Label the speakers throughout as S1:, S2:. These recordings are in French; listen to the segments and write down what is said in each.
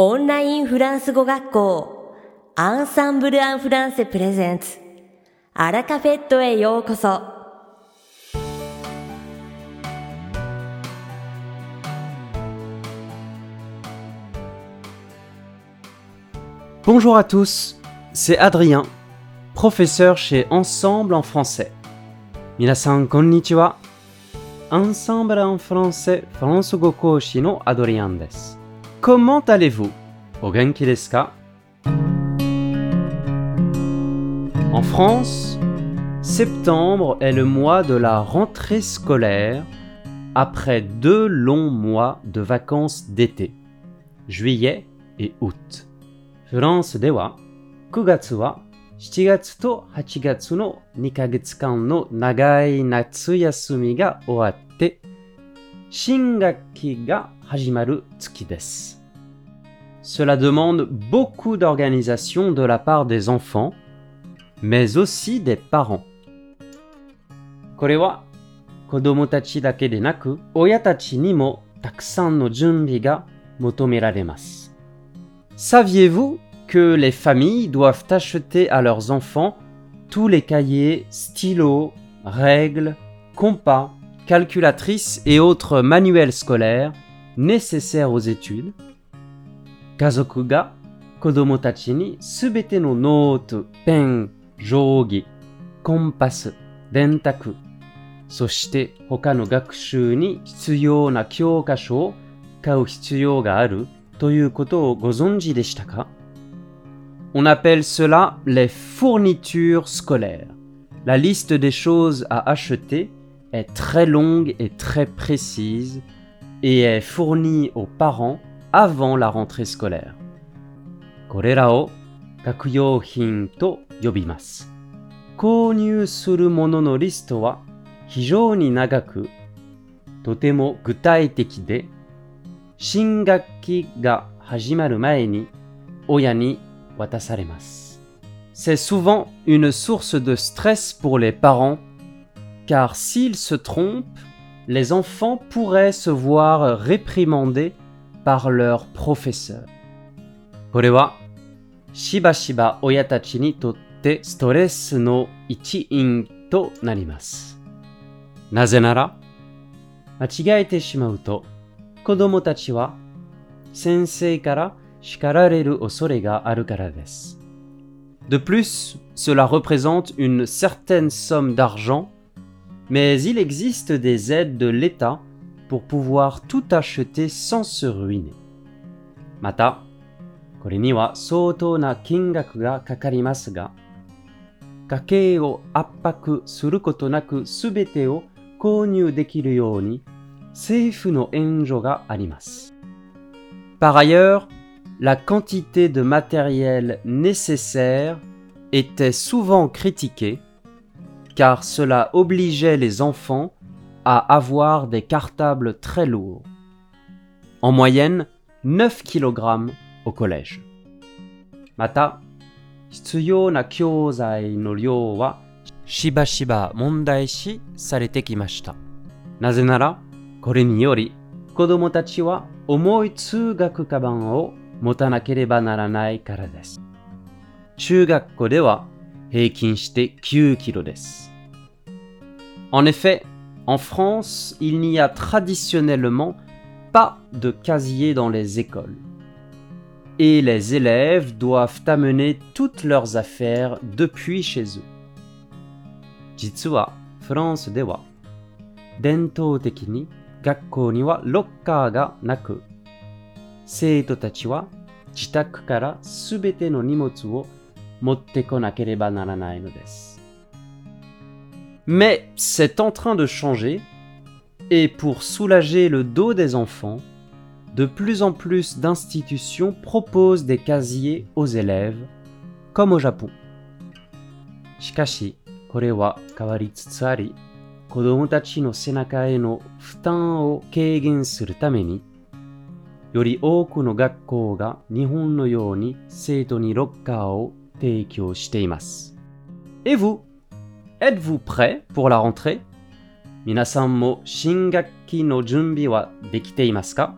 S1: オンラインフランス語学校アンサンブル・アン・フランセプレゼンツアラカフェットへようこそ
S2: Bonjour à tous, c'est Adrien, professeur chez Ensemble en français. Minasan konnichiwa. Ensemble en français, France Gokoshi no Adrien desu. Comment allez-vous O genki desu ka En France, septembre est le mois de la rentrée scolaire après deux longs mois de vacances d'été, juillet et août. フランスでは9月は7月と8月の2ヶ月間の長い夏休みが終わって新学期が始まる月です。 Cela demande beaucoup d'organisation de la part des enfants, mais aussi des parents. これは子供たちだけでなく親たちにもたくさんの準備が求められます。Saviez-vous que les familles doivent acheter à leurs enfants tous les cahiers, stylos, règles, compas, calculatrices et autres manuels scolaires nécessaires aux études 家族が子供たちにすべてのノート、ペン、定規、コンパス、電卓、そして他の学習に必要な教科書を買う必要があるということをご存知でしたか On appelle cela les fournitures scolaires. La liste des choses à acheter est très longue et très précise et est fournie aux parents avant la rentrée scolaire. C'est souvent une source de stress pour les parents, car s'ils se trompent, les enfants pourraient se voir réprimandés par leur professeur. これはしばしば親たちにとってストレスの一因となります。なぜなら、間違えてしまうと子供たちは先生から叱られる恐れがあるからです。De plus, cela représente une certaine somme d'argent, mais il existe des aides de l'État pour pouvoir tout acheter sans se ruiner. また、これには相当な金額がかかりますが、家計を圧迫することなくすべてを購入できるように政府の援助があります。Par ailleurs, la quantité de matériel nécessaire était souvent critiquée car cela obligeait les enfants à avoir des cartables très lourds. En moyenne, 9 kg au collège. また、必要な教材の量はしばしば問題視されてきました。なぜなら、これにより子供たちは重い通学カバンを持たなければならないからです。中学校では平均して9キロです。En effet, en France, il n'y a traditionnellement pas de casier dans les écoles. Et les élèves doivent amener toutes leurs affaires depuis chez eux. 実はフランスでは伝統的に学校にはロッカーがなく、生徒たちは自宅からすべての荷物を持ってこなければならないのです。 Mais c'est en train de changer, et pour soulager le dos des enfants, de plus en plus d'institutions proposent des casiers aux élèves, comme au Japon. しかし、これは変わりつつあり、子供たちの背中への負担を軽減するために、より多くの学校が日本のように生徒にロッカーを提供しています。Et vous? Êtes-vous prêt pour la rentrée? 皆さんも新学期の準備はできていますか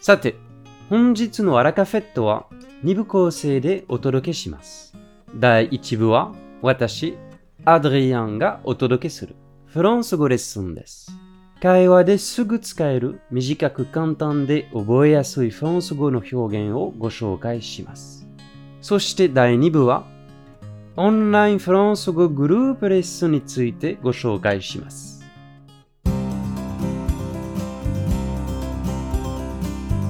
S2: さて、本日のアラカフェットは2部構成でお届けします。第1部は私、アドリアンがお届けするフランス語レッスンです。会話ですぐ使える短く簡単で覚えやすいフランス語の表現をご紹介します。そして第2部はオンラインフランス語グループレッスンについてご紹介します。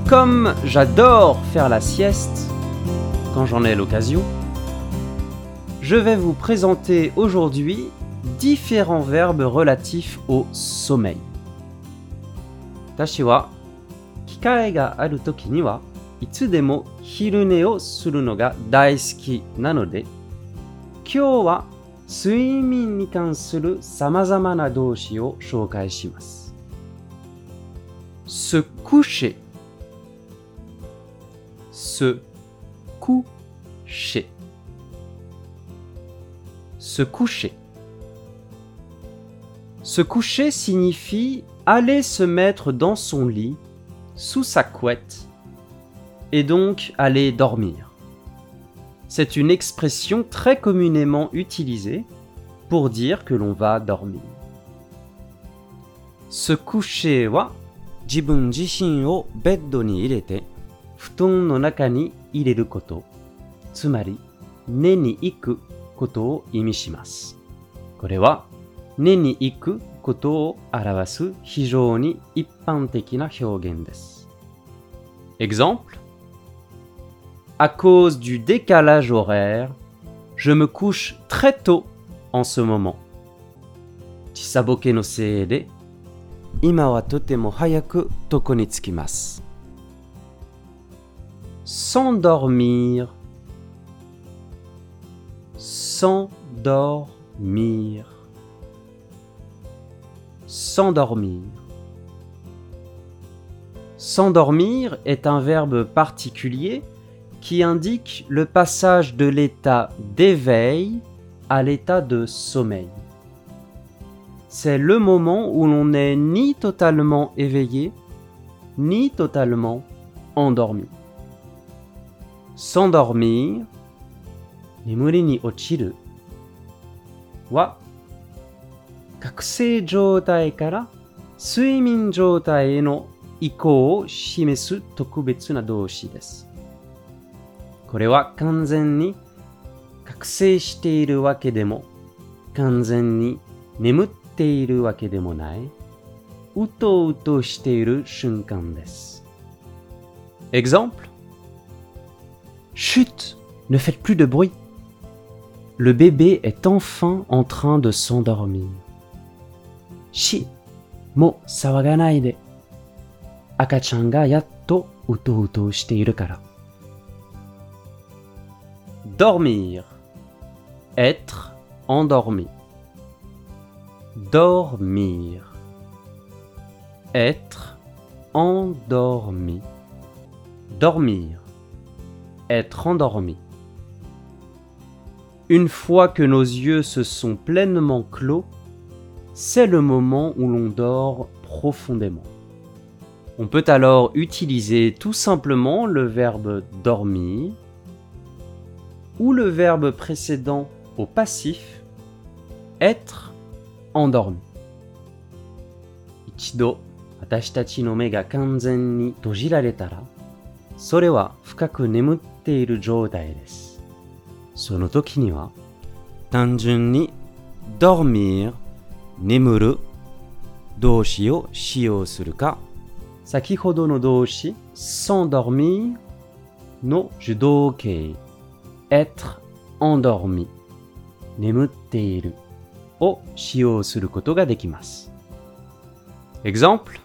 S2: Comme j'adore faire la sieste quand j'en ai l'occasion, je vais vous présenter aujourd'hui différents verbes relatifs au sommeil. 私は機会がある時にはいつでも昼寝をするのが大好きなので 今日は睡眠に関する様々な動詞を紹介します。se coucher se coucher se coucher se coucher signifie aller se mettre dans son lit, sous sa couette, et donc aller dormir. C'est une expression très communément utilisée pour dire que l'on va dormir. Se coucher wa 自分自身をベッドに入れて布団の中に入れること、つまり寝に行くことを意味します。これは寝に行くことを表す非常に一般的な表現です。Exemple à cause du décalage horaire, je me couche très tôt en ce moment. Chisaboke no sei de, ima wa totemo hayaku toko ni. S'endormir. S'endormir. S'endormir. S'endormir est un verbe particulier qui indique le passage de l'état d'éveil à l'état de sommeil. C'est le moment où l'on n'est ni totalement éveillé, ni totalement endormi. S'endormir, nimuri ni ochiru, wa kakusei kara shimesu. これは完全に覚醒しているわけでも完全に眠っているわけでもないうとうとしている瞬間です。Exemple Chut Ne faites plus de bruit Le bébé est enfin en train de s'endormir. Shi, mo sawaganai de. Akachan ga yatto uto uto shite iru kara. Dormir. Être endormi. Dormir. Être endormi. Dormir. Être endormi. Une fois que nos yeux se sont pleinement clos, c'est le moment où l'on dort profondément. On peut alors utiliser tout simplement le verbe dormir ou le verbe précédent au passif être endormi. Ichido, atashitachi no me ga kanzen ni tojiraretara, sore wa fukaku nemutte iru joutai desu. Sono toki ni wa tanjun ni dormir, nemuru, doushi o shiyou suru ka? Sakihodo no doushi s'endormir no judokei être endormi 眠っているを使用することができます。Exemple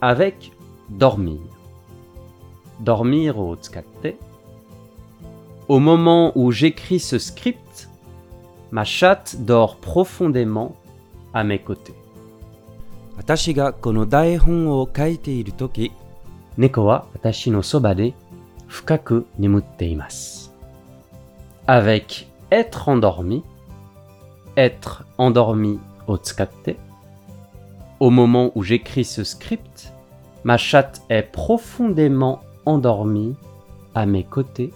S2: avec dormir dormir を使って、au moment où j'écris ce script, ma chatte dort profondément à mes côtés. 私がこの台本を書いているとき、猫は私のそばで深く眠っています。 avec être endormi, être endormi を使って、au moment où j'écris ce script, Ma chatte est profondément endormie à mes côtés.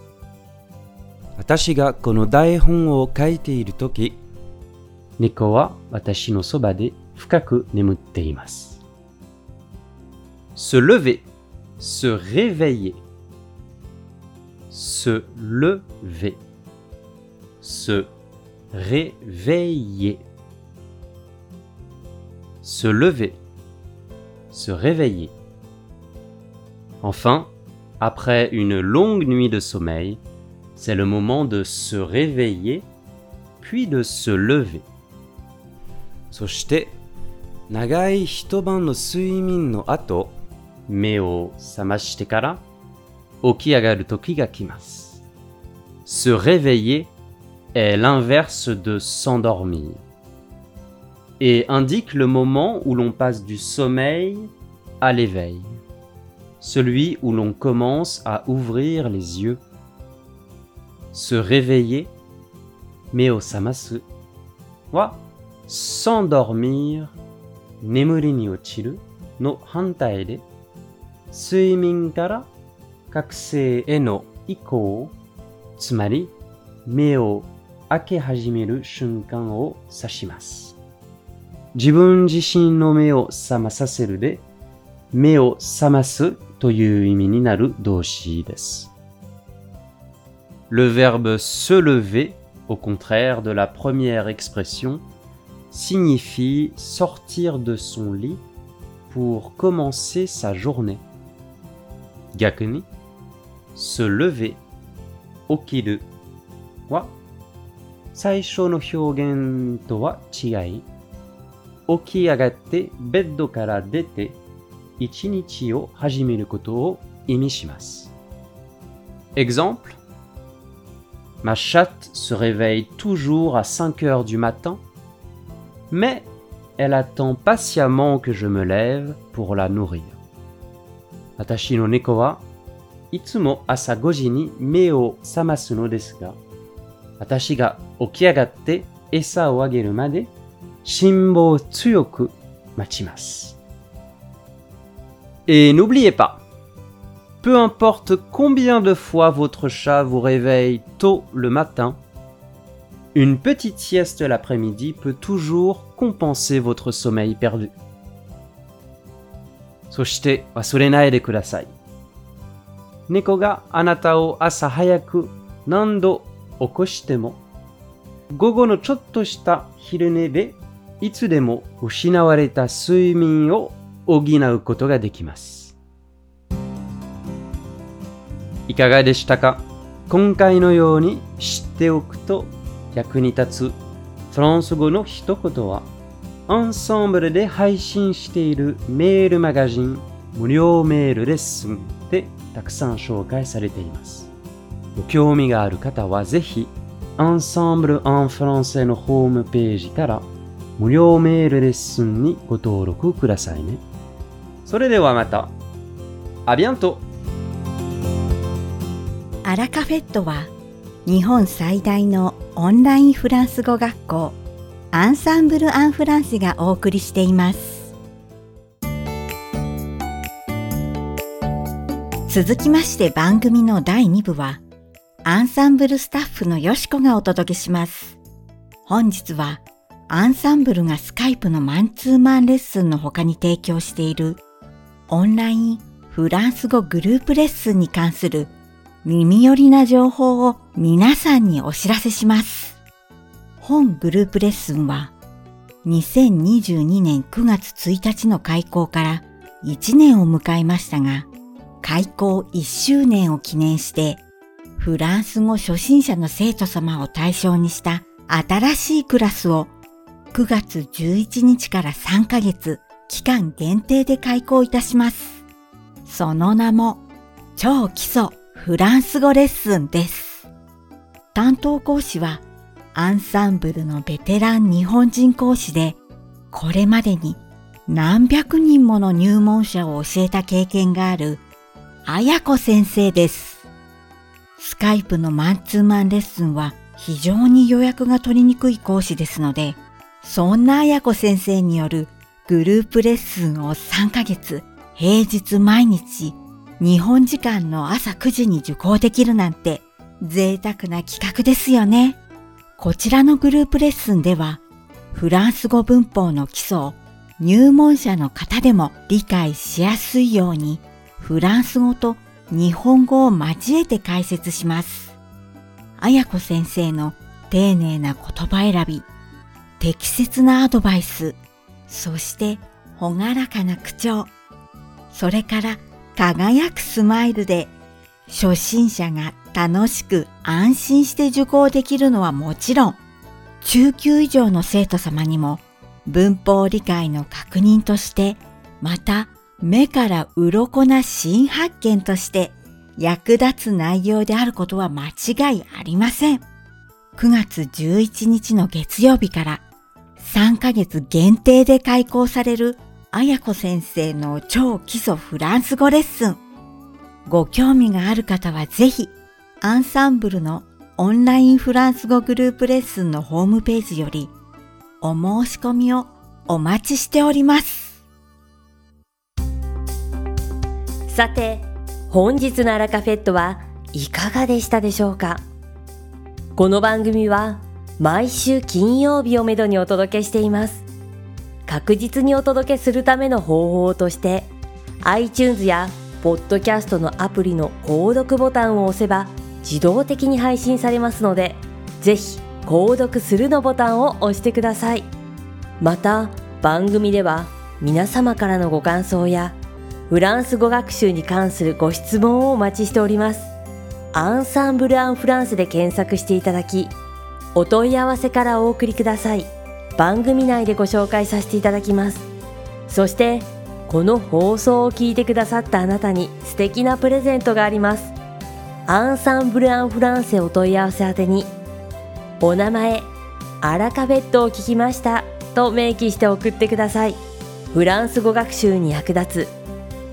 S3: 私がこの台本を書いているとき、
S2: 猫は私のそばで深く眠っています。se lever, se réveiller, se lever, se réveiller, se lever, se réveiller. Enfin, après une longue nuit de sommeil, c'est le moment de se réveiller, puis de se lever.
S3: そして長い一晩の睡眠の後、
S2: 目を覚ましてから起き上がる時が来ます。Se réveiller est l'inverse de s'endormir et indique le moment où l'on passe du sommeil à l'éveil, celui où l'on commence à ouvrir les yeux, se réveiller, mais au samasu, wa s'endormir, nemuri ni ochiru no hantai de suimin kara kakusei e no ikou, tsumari me 醒への移行つまり目を開け始める瞬間を指します自分自身の目を覚まさせるで目を覚ますという意味になる動詞です。Le verbe se lever, au contraire de la première expression, signifie sortir de son lit pour commencer sa journée. 逆に se lever 起きるは 最初の表現とは違い起き上がってベッドから出て一日を始めることを意味します。Exemple Ma chatte se réveille toujours à 5 heures du matin, mais elle attend patiemment que je me lève pour la nourrir. 私の猫はいつも朝5時に目を覚ますのですが、私が 起き上がって餌をあげるまで辛抱強く待ちます。Et n'oubliez pas, peu importe combien de fois votre chat vous réveille tôt le matin, une petite sieste l'après-midi peut toujours compenser votre sommeil perdu. そして忘れないでください。猫があなたを朝早く何度起こしても、 午後のちょっとした昼寝でいつでも失われた睡眠を補うことができます。いかがでしたか？今回のように知っておくと役に立つフランス語の一言は、アンサンブルで配信しているメールマガジン無料メールレッスンでたくさん紹介されています。ご興味がある方はぜひ、アンサンブル・アン・フランセのホームページから無料メールレッスンにご登録くださいね。それではまた。あビアント
S4: アラカフェットは日本最大のオンラインフランス語学校アンサンブル・アン・フランセがお送りしています続きまして番組の第2部はアンサンブルスタッフのよしこがお届けします本日はアンサンブルがスカイプのマンツーマンレッスンの他に提供しているオンラインフランス語グループレッスンに関する耳寄りな情報を皆さんにお知らせします。本グループレッスンは2022年9月1日の開校から1年を迎えましたが、開校1周年を記念してフランス語初心者の生徒様を対象にした新しいクラスを9月11日から3ヶ月期間限定で開校いたします。その名も超基礎フランス語レッスンです。担当講師はアンサンブルのベテラン日本人講師で、これまでに何百人もの入門者を教えた経験がある、あやこ先生です。スカイプのマンツーマンレッスンは非常に予約が取りにくい講師ですので、そんなあやこ先生によるグループレッスンを3ヶ月平日毎日日本時間の朝9時に受講できるなんて贅沢な企画ですよね。こちらのグループレッスンではフランス語文法の基礎を入門者の方でも理解しやすいようにフランス語と日本語を交えて解説します。あやこ先生の丁寧な言葉選び、適切なアドバイス、そしてほがらかな口調、それから輝くスマイルで初心者が楽しく安心して受講できるのはもちろん、中級以上の生徒様にも文法理解の確認として、また目から鱗な新発見として役立つ内容であることは間違いありません。9月11日の月曜日から3ヶ月限定で開講されるあやこ先生の超基礎フランス語レッスン。ご興味がある方はぜひ、アンサンブルのオンラインフランス語グループレッスンのホームページよりお申し込みをお待ちしております。
S1: さて、本日のアラカフェットはいかがでしたでしょうか？この番組は毎週金曜日をめどにお届けしています。確実にお届けするための方法として iTunes やポッドキャストのアプリの購読ボタンを押せば自動的に配信されますのでぜひ購読するのボタンを押してくださいまた番組では皆様からのご感想やフランス語学習に関するご質問をお待ちしております。アンサンブル・アン・フランスで検索していただきお問い合わせからお送りください。番組内でご紹介させていただきます。そしてこの放送を聞いてくださったあなたに素敵なプレゼントがあります。アンサンブル・アン・フランセお問い合わせ宛てにお名前アラカフェットを聞きましたと明記して送ってください。フランス語学習に役立つ